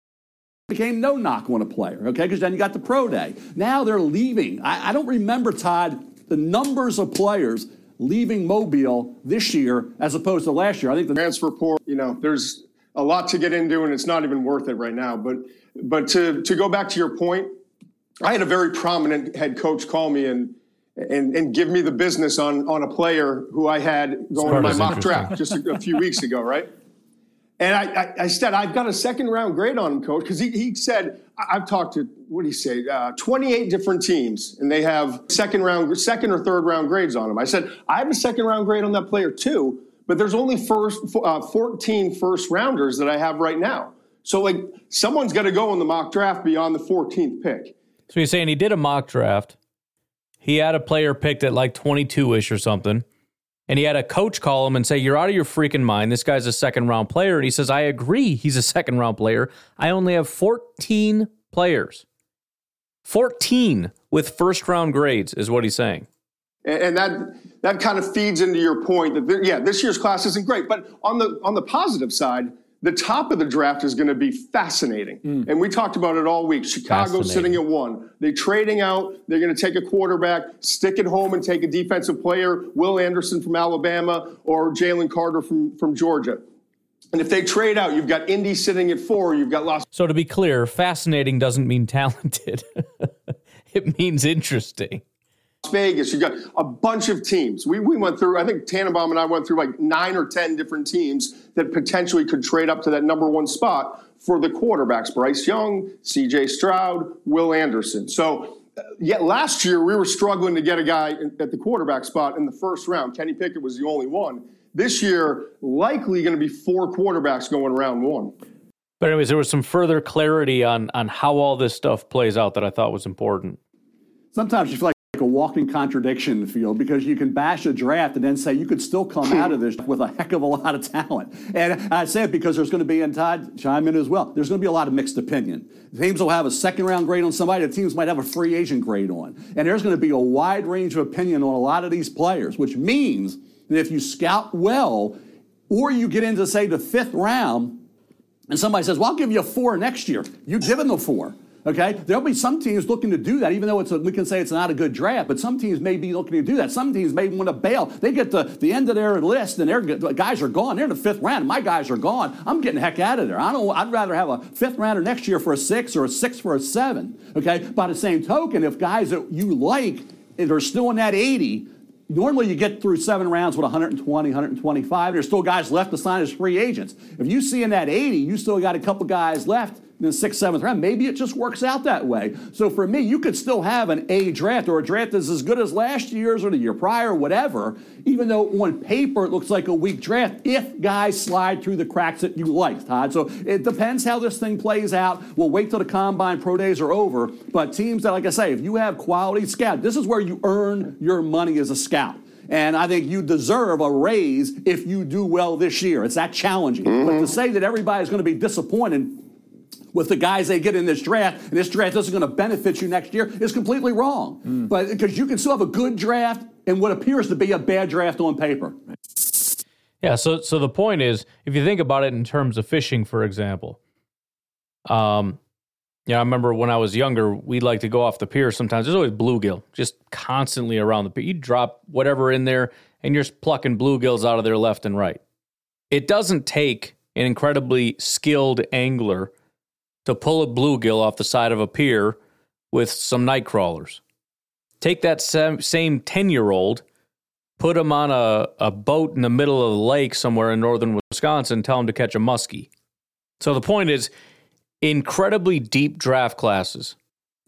became no knock on a player, okay? Because then you got the pro day. Now they're leaving. I, I don't remember, Todd, the numbers of players leaving Mobile this year as opposed to last year. I think the transfer portal, you know, there's a lot to get into, and it's not even worth it right now. But but to to go back to your point, I had a very prominent head coach call me and and, and give me the business on on a player who I had going to my mock draft just a, a few weeks ago, right? And I, I, I, said, I've got a second round grade on him, coach, because he, he said, I've talked to, what do you say, uh, 28 different teams, and they have second round, second or third round grades on them. I said, I have a second round grade on that player too, but there's only first uh, 14 first rounders that I have right now. So, like, someone's got to go in the mock draft beyond the 14th pick. So you're saying he did a mock draft. He had a player picked at like 22 ish or something and he had a coach call him and say, You're out of your freaking mind. This guy's a second round player. And he says, I agree, he's a second round player. I only have 14 players. 14 with first round grades is what he's saying. And that that kind of feeds into your point that yeah, this year's class isn't great, but on the on the positive side, the top of the draft is going to be fascinating. Mm. And we talked about it all week. Chicago sitting at one. They're trading out. They're going to take a quarterback, stick it home, and take a defensive player, Will Anderson from Alabama or Jalen Carter from, from Georgia. And if they trade out, you've got Indy sitting at four. You've got Las. So to be clear, fascinating doesn't mean talented. it means interesting. Vegas, you got a bunch of teams. We, we went through, I think Tannenbaum and I went through like nine or 10 different teams that potentially could trade up to that number one spot for the quarterbacks Bryce Young, CJ Stroud, Will Anderson. So, uh, yet last year we were struggling to get a guy at the quarterback spot in the first round. Kenny Pickett was the only one. This year, likely going to be four quarterbacks going round one. But anyways, there was some further clarity on on how all this stuff plays out that I thought was important. Sometimes you feel like a walking contradiction field because you can bash a draft and then say you could still come out of this with a heck of a lot of talent. And I say it because there's going to be, and Todd chime in as well, there's going to be a lot of mixed opinion. Teams will have a second round grade on somebody, the teams might have a free agent grade on. And there's going to be a wide range of opinion on a lot of these players, which means that if you scout well, or you get into, say, the fifth round, and somebody says, Well, I'll give you a four next year. You give them the four. Okay, there'll be some teams looking to do that, even though it's a, we can say it's not a good draft. But some teams may be looking to do that. Some teams may want to bail. They get to the end of their list, and their guys are gone. They're in the fifth round. My guys are gone. I'm getting heck out of there. I don't. I'd rather have a fifth rounder next year for a six or a six for a seven. Okay. By the same token, if guys that you like are still in that 80, Normally, you get through seven rounds with 120, 125. There's still guys left to sign as free agents. If you see in that 80, you still got a couple guys left the sixth, seventh round. Maybe it just works out that way. So for me, you could still have an A draft or a draft that's as good as last year's or the year prior, or whatever, even though on paper it looks like a weak draft if guys slide through the cracks that you like, Todd. So it depends how this thing plays out. We'll wait till the combine pro days are over. But teams that, like I say, if you have quality scout, this is where you earn your money as a scout. And I think you deserve a raise if you do well this year. It's that challenging. Mm-hmm. But to say that everybody's going to be disappointed with the guys they get in this draft, and this draft isn't going to benefit you next year, is completely wrong. Mm. But because you can still have a good draft and what appears to be a bad draft on paper. Yeah. So, so the point is, if you think about it in terms of fishing, for example, um, Yeah, I remember when I was younger, we'd like to go off the pier sometimes. There's always bluegill just constantly around the pier. You drop whatever in there and you're just plucking bluegills out of there left and right. It doesn't take an incredibly skilled angler to pull a bluegill off the side of a pier with some night crawlers. Take that same 10 year old, put him on a, a boat in the middle of the lake somewhere in northern Wisconsin, tell him to catch a muskie. So the point is, incredibly deep draft classes,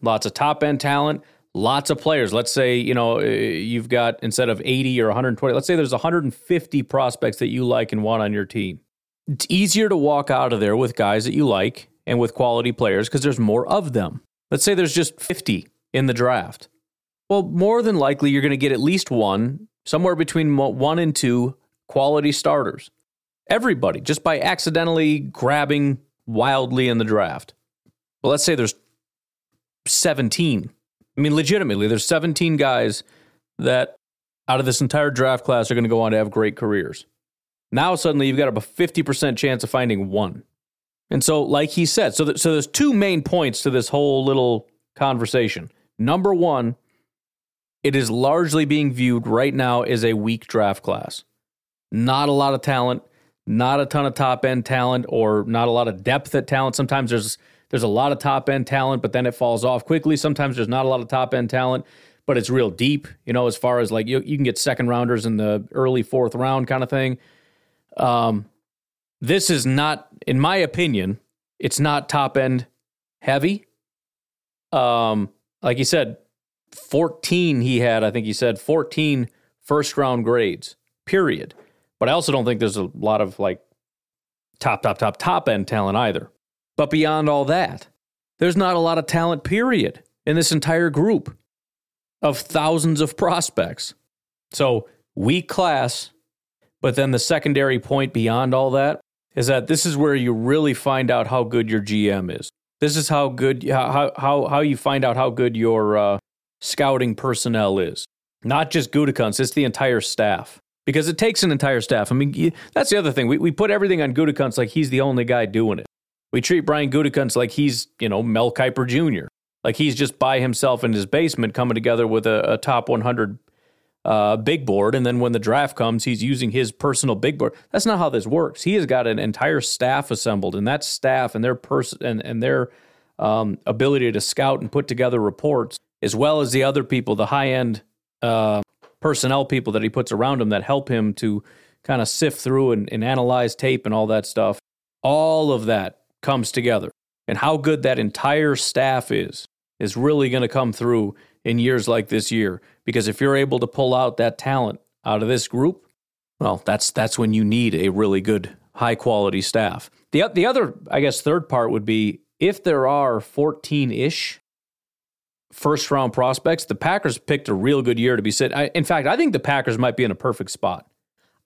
lots of top end talent, lots of players. Let's say, you know, uh, you've got instead of 80 or 120, let's say there's 150 prospects that you like and want on your team. It's easier to walk out of there with guys that you like and with quality players because there's more of them. Let's say there's just 50 in the draft. Well, more than likely, you're going to get at least one, somewhere between one and two quality starters. Everybody, just by accidentally grabbing wildly in the draft. Well, let's say there's 17. I mean, legitimately, there's 17 guys that out of this entire draft class are going to go on to have great careers. Now, suddenly, you've got a 50% chance of finding one. And so, like he said, so, so there's two main points to this whole little conversation. Number one, it is largely being viewed right now as a weak draft class. Not a lot of talent, not a ton of top end talent, or not a lot of depth at talent. Sometimes there's there's a lot of top end talent, but then it falls off quickly. Sometimes there's not a lot of top end talent, but it's real deep. You know, as far as like you, you can get second rounders in the early fourth round kind of thing. Um, this is not, in my opinion, it's not top end heavy. Um, like you said, 14 he had, I think he said 14 first round grades, period. But I also don't think there's a lot of like top, top, top, top end talent either. But beyond all that, there's not a lot of talent, period, in this entire group of thousands of prospects. So, weak class, but then the secondary point beyond all that is that this is where you really find out how good your GM is. This is how good how how how you find out how good your uh, scouting personnel is. Not just Gutekunst, it's the entire staff. Because it takes an entire staff. I mean, that's the other thing. We, we put everything on Gutekunst like he's the only guy doing it. We treat Brian Gutekunst like he's, you know, Mel Kiper Jr. Like he's just by himself in his basement coming together with a, a top 100 uh, big board, and then when the draft comes, he's using his personal big board. That's not how this works. He has got an entire staff assembled, and that staff and their person and, and their um, ability to scout and put together reports, as well as the other people, the high end uh, personnel people that he puts around him that help him to kind of sift through and, and analyze tape and all that stuff. All of that comes together, and how good that entire staff is is really going to come through in years like this year. Because if you're able to pull out that talent out of this group, well, that's that's when you need a really good, high quality staff. The the other, I guess, third part would be if there are 14 ish first round prospects, the Packers picked a real good year to be sit. In fact, I think the Packers might be in a perfect spot.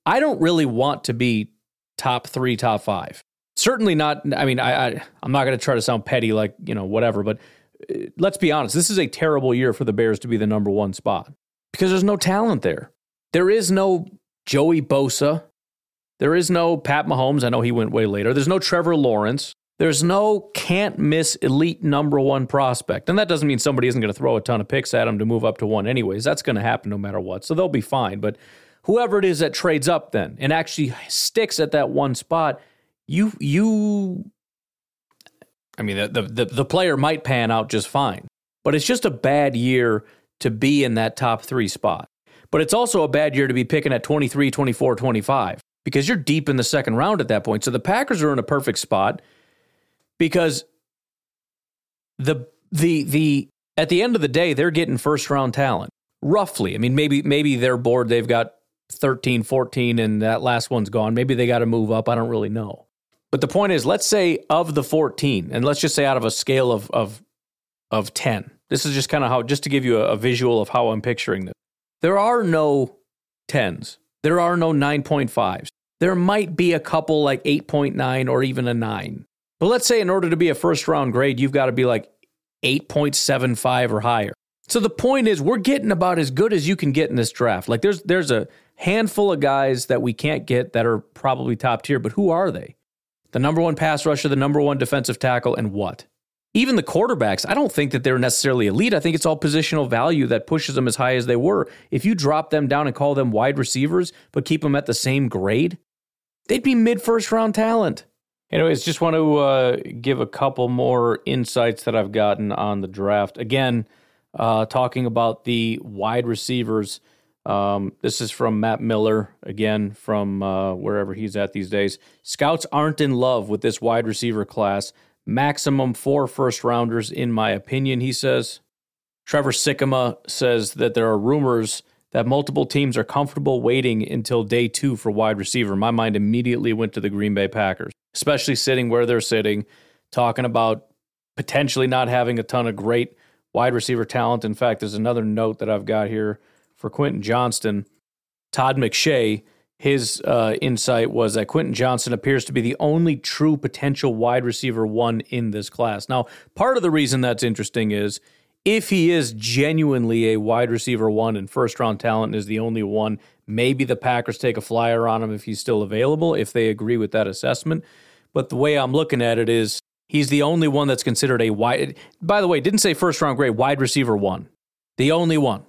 I don't really want to be top three, top five. Certainly not. I mean, I, I I'm not going to try to sound petty, like you know, whatever. But let's be honest, this is a terrible year for the Bears to be the number one spot because there's no talent there. There is no Joey Bosa. There is no Pat Mahomes. I know he went way later. There's no Trevor Lawrence. There's no can't miss elite number one prospect. And that doesn't mean somebody isn't going to throw a ton of picks at him to move up to one, anyways. That's going to happen no matter what. So they'll be fine. But whoever it is that trades up then and actually sticks at that one spot, you you I mean, the, the, the player might pan out just fine, but it's just a bad year to be in that top three spot. But it's also a bad year to be picking at 23, 24, 25 because you're deep in the second round at that point. So the Packers are in a perfect spot because the the the at the end of the day they're getting first round talent roughly. I mean maybe maybe they're bored they've got 13, 14 and that last one's gone. Maybe they got to move up. I don't really know. But the point is, let's say of the 14, and let's just say out of a scale of of of 10. This is just kind of how just to give you a, a visual of how I'm picturing this. There are no 10s. There are no 9.5s. There might be a couple like 8.9 or even a 9. But let's say in order to be a first round grade, you've got to be like 8.75 or higher. So the point is we're getting about as good as you can get in this draft. Like there's there's a handful of guys that we can't get that are probably top tier, but who are they? The number one pass rusher, the number one defensive tackle, and what? even the quarterbacks, I don't think that they're necessarily elite. I think it's all positional value that pushes them as high as they were. If you drop them down and call them wide receivers, but keep them at the same grade, they'd be mid first round talent. Anyways, just want to uh, give a couple more insights that I've gotten on the draft. Again, uh, talking about the wide receivers. Um, this is from Matt Miller, again, from uh, wherever he's at these days. Scouts aren't in love with this wide receiver class. Maximum four first rounders, in my opinion, he says. Trevor Sikkema says that there are rumors that multiple teams are comfortable waiting until day two for wide receiver. My mind immediately went to the Green Bay Packers, especially sitting where they're sitting, talking about potentially not having a ton of great wide receiver talent. In fact, there's another note that I've got here for Quentin Johnston. Todd McShay, his uh, insight was that Quentin Johnston appears to be the only true potential wide receiver one in this class. Now, part of the reason that's interesting is if he is genuinely a wide receiver one and first round talent is the only one, maybe the Packers take a flyer on him if he's still available, if they agree with that assessment. But the way I'm looking at it is he's the only one that's considered a wide, by the way, didn't say first round grade, wide receiver one. The only one.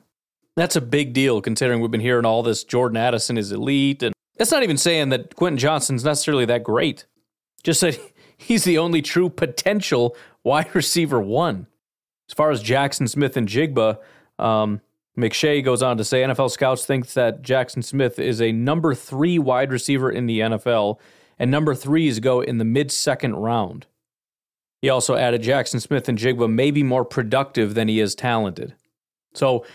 That's a big deal considering we've been hearing all this Jordan Addison is elite. And that's not even saying that Quentin Johnston's necessarily that great. Just that he's the only true potential wide receiver one. As far as Jackson Smith-Njigba, um, McShay goes on to say NFL scouts think that Jackson Smith is a number three wide receiver in the NFL, and number threes go in the mid second round. He also added Jackson Smith-Njigba may be more productive than he is talented. So,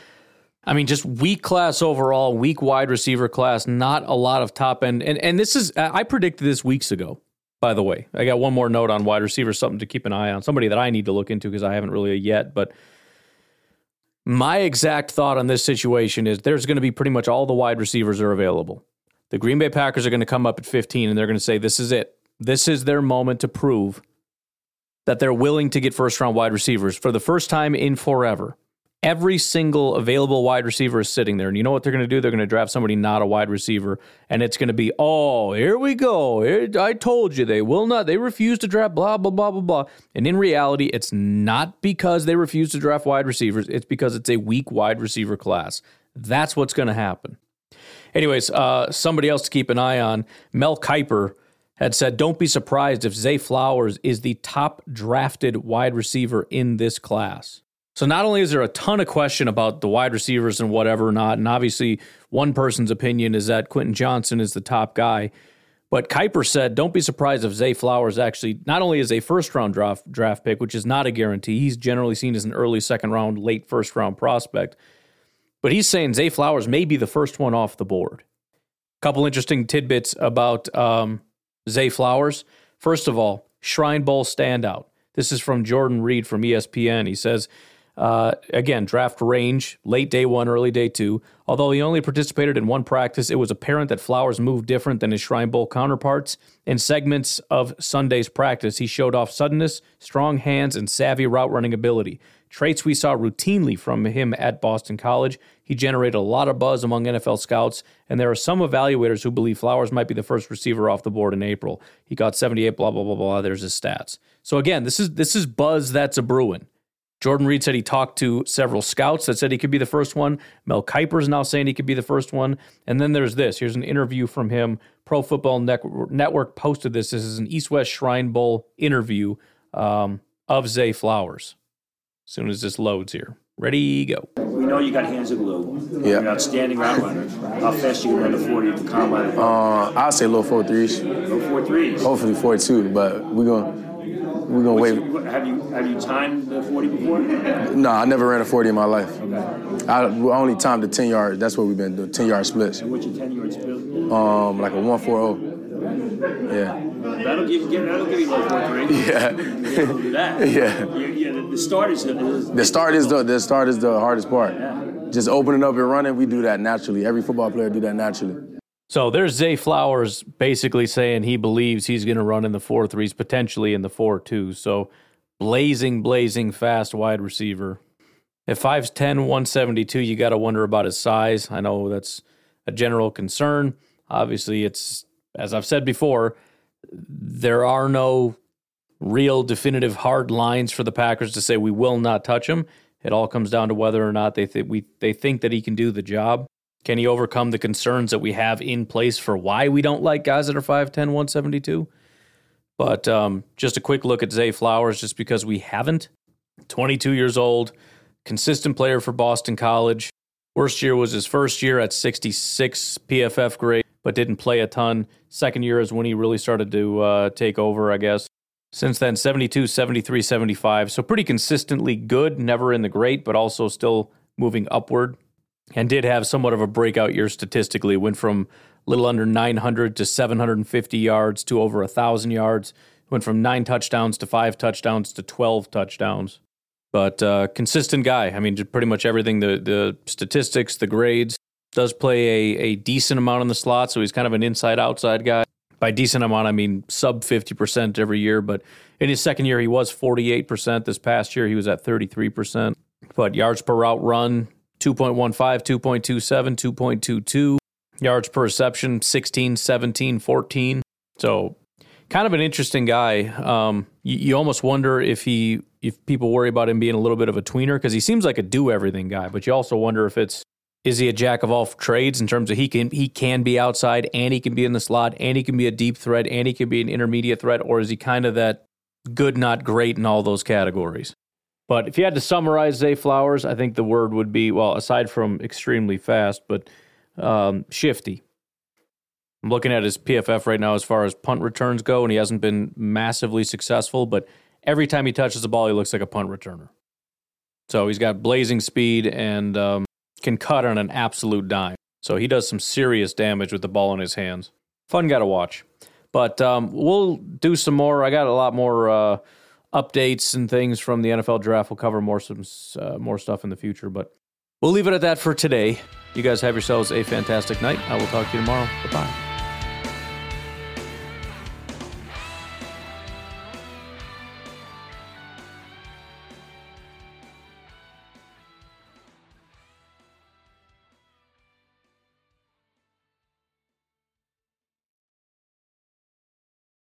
I mean, just weak class overall, weak wide receiver class, not a lot of top end. And, and this is, I predicted this weeks ago by the way. I got one more note on wide receiver, something to keep an eye on, somebody that I need to look into because I haven't really yet. But my exact thought on this situation is there's going to be pretty much all the wide receivers are available. The Green Bay Packers are going to come up at 15 and they're going to say, this is it. This is their moment to prove that they're willing to get first round wide receivers for the first time in forever every single available wide receiver is sitting there. And you know what they're going to do? They're going to draft somebody not a wide receiver. And it's going to be, oh, here we go. I told you they will not. They refuse to draft blah, blah, blah, blah, blah. And in reality, it's not because they refuse to draft wide receivers, it's because it's a weak wide receiver class. That's what's going to happen. Anyways, uh, somebody else to keep an eye on Mel Kiper had said, Don't be surprised if Zay Flowers is the top drafted wide receiver in this class. So not only is there a ton of question about the wide receivers and whatever not, and obviously one person's opinion is that Quentin Johnston is the top guy, but Kiper said, don't be surprised if Zay Flowers actually not only is a first round draft draft pick, which is not a guarantee. He's generally seen as an early second round, late first round prospect. But he's saying Zay Flowers may be the first one off the board. A Couple interesting tidbits about um, Zay Flowers. First of all, Shrine Bowl standout. This is from Jordan Reid from ESPN. He says uh, again, draft range, late day one, early day two. Although he only participated in one practice, it was apparent that Flowers moved different than his Shrine Bowl counterparts. In segments of Sunday's practice, he showed off suddenness, strong hands, and savvy route running ability. Traits we saw routinely from him at Boston College. He generated a lot of buzz among NFL scouts, and there are some evaluators who believe Flowers might be the first receiver off the board in April. He got 78, blah, blah, blah, blah. There's his stats. So again, this is this is buzz that's a brewing. Jordan Reid said he talked to several scouts that said he could be the first one. Mel Kiper is now saying he could be the first one. And then there's this. Here's an interview from him. Pro Football Network posted this. This is an East West Shrine Bowl interview um, of Zay Flowers. As soon as this loads here. Ready, go. We know you got hands of glue. Yeah. You're an outstanding route runner. How fast you can run the 40 at the combine? Uh, I'll say low four threes. Low four threes. Hopefully four two, but we're gonna we're gonna wait. You, have you have you timed the 40 before? No, I never ran a 40 in my life. Okay. I only timed the 10 yard. That's what we've been doing. 10 yard splits. And what's your 10 yard split? Um, like a 140. Yeah. That'll give you that'll give you low four three. Yeah. do that. Yeah. Yeah. The, the start is, is The start is the the start is the hardest part. Yeah. Just opening up and running, we do that naturally. Every football player do that naturally. So there's Zay Flowers basically saying he believes he's going to run in the four threes, potentially in the four twos. So blazing, blazing fast wide receiver. At 5'10, 172, you got to wonder about his size. I know that's a general concern. Obviously, it's, as I've said before, there are no real definitive hard lines for the Packers to say we will not touch him. It all comes down to whether or not they th- we they think that he can do the job. Can he overcome the concerns that we have in place for why we don't like guys that are 5'10, 172? But um, just a quick look at Zay Flowers, just because we haven't. 22 years old, consistent player for Boston College. Worst year was his first year at 66 PFF grade, but didn't play a ton. Second year is when he really started to uh, take over, I guess. Since then, 72, 73, 75. So pretty consistently good, never in the great, but also still moving upward. And did have somewhat of a breakout year statistically. Went from a little under 900 to 750 yards to over 1,000 yards. Went from nine touchdowns to five touchdowns to 12 touchdowns. But uh, consistent guy. I mean, pretty much everything the, the statistics, the grades. Does play a, a decent amount in the slot, so he's kind of an inside outside guy by decent amount, I mean sub 50% every year. But in his second year, he was 48%. This past year, he was at 33%. But yards per route run, 2.15, 2.27, 2.22. Yards per reception, 16, 17, 14. So kind of an interesting guy. Um, you, you, almost wonder if he if people worry about him being a little bit of a tweener because he seems like a do everything guy, but you also wonder if it's is he a jack of all trades in terms of he can he can be outside and he can be in the slot and he can be a deep threat and he can be an intermediate threat or is he kind of that good not great in all those categories? But if you had to summarize Zay Flowers, I think the word would be well aside from extremely fast, but um, shifty. I'm looking at his PFF right now as far as punt returns go, and he hasn't been massively successful, but every time he touches the ball, he looks like a punt returner. So he's got blazing speed and um, can cut on an absolute dime. So he does some serious damage with the ball in his hands. Fun guy to watch. But um, we'll do some more. I got a lot more uh, updates and things from the NFL draft. We'll cover more some uh, more stuff in the future. But we'll leave it at that for today. You guys have yourselves a fantastic night. I will talk to you tomorrow. Bye bye.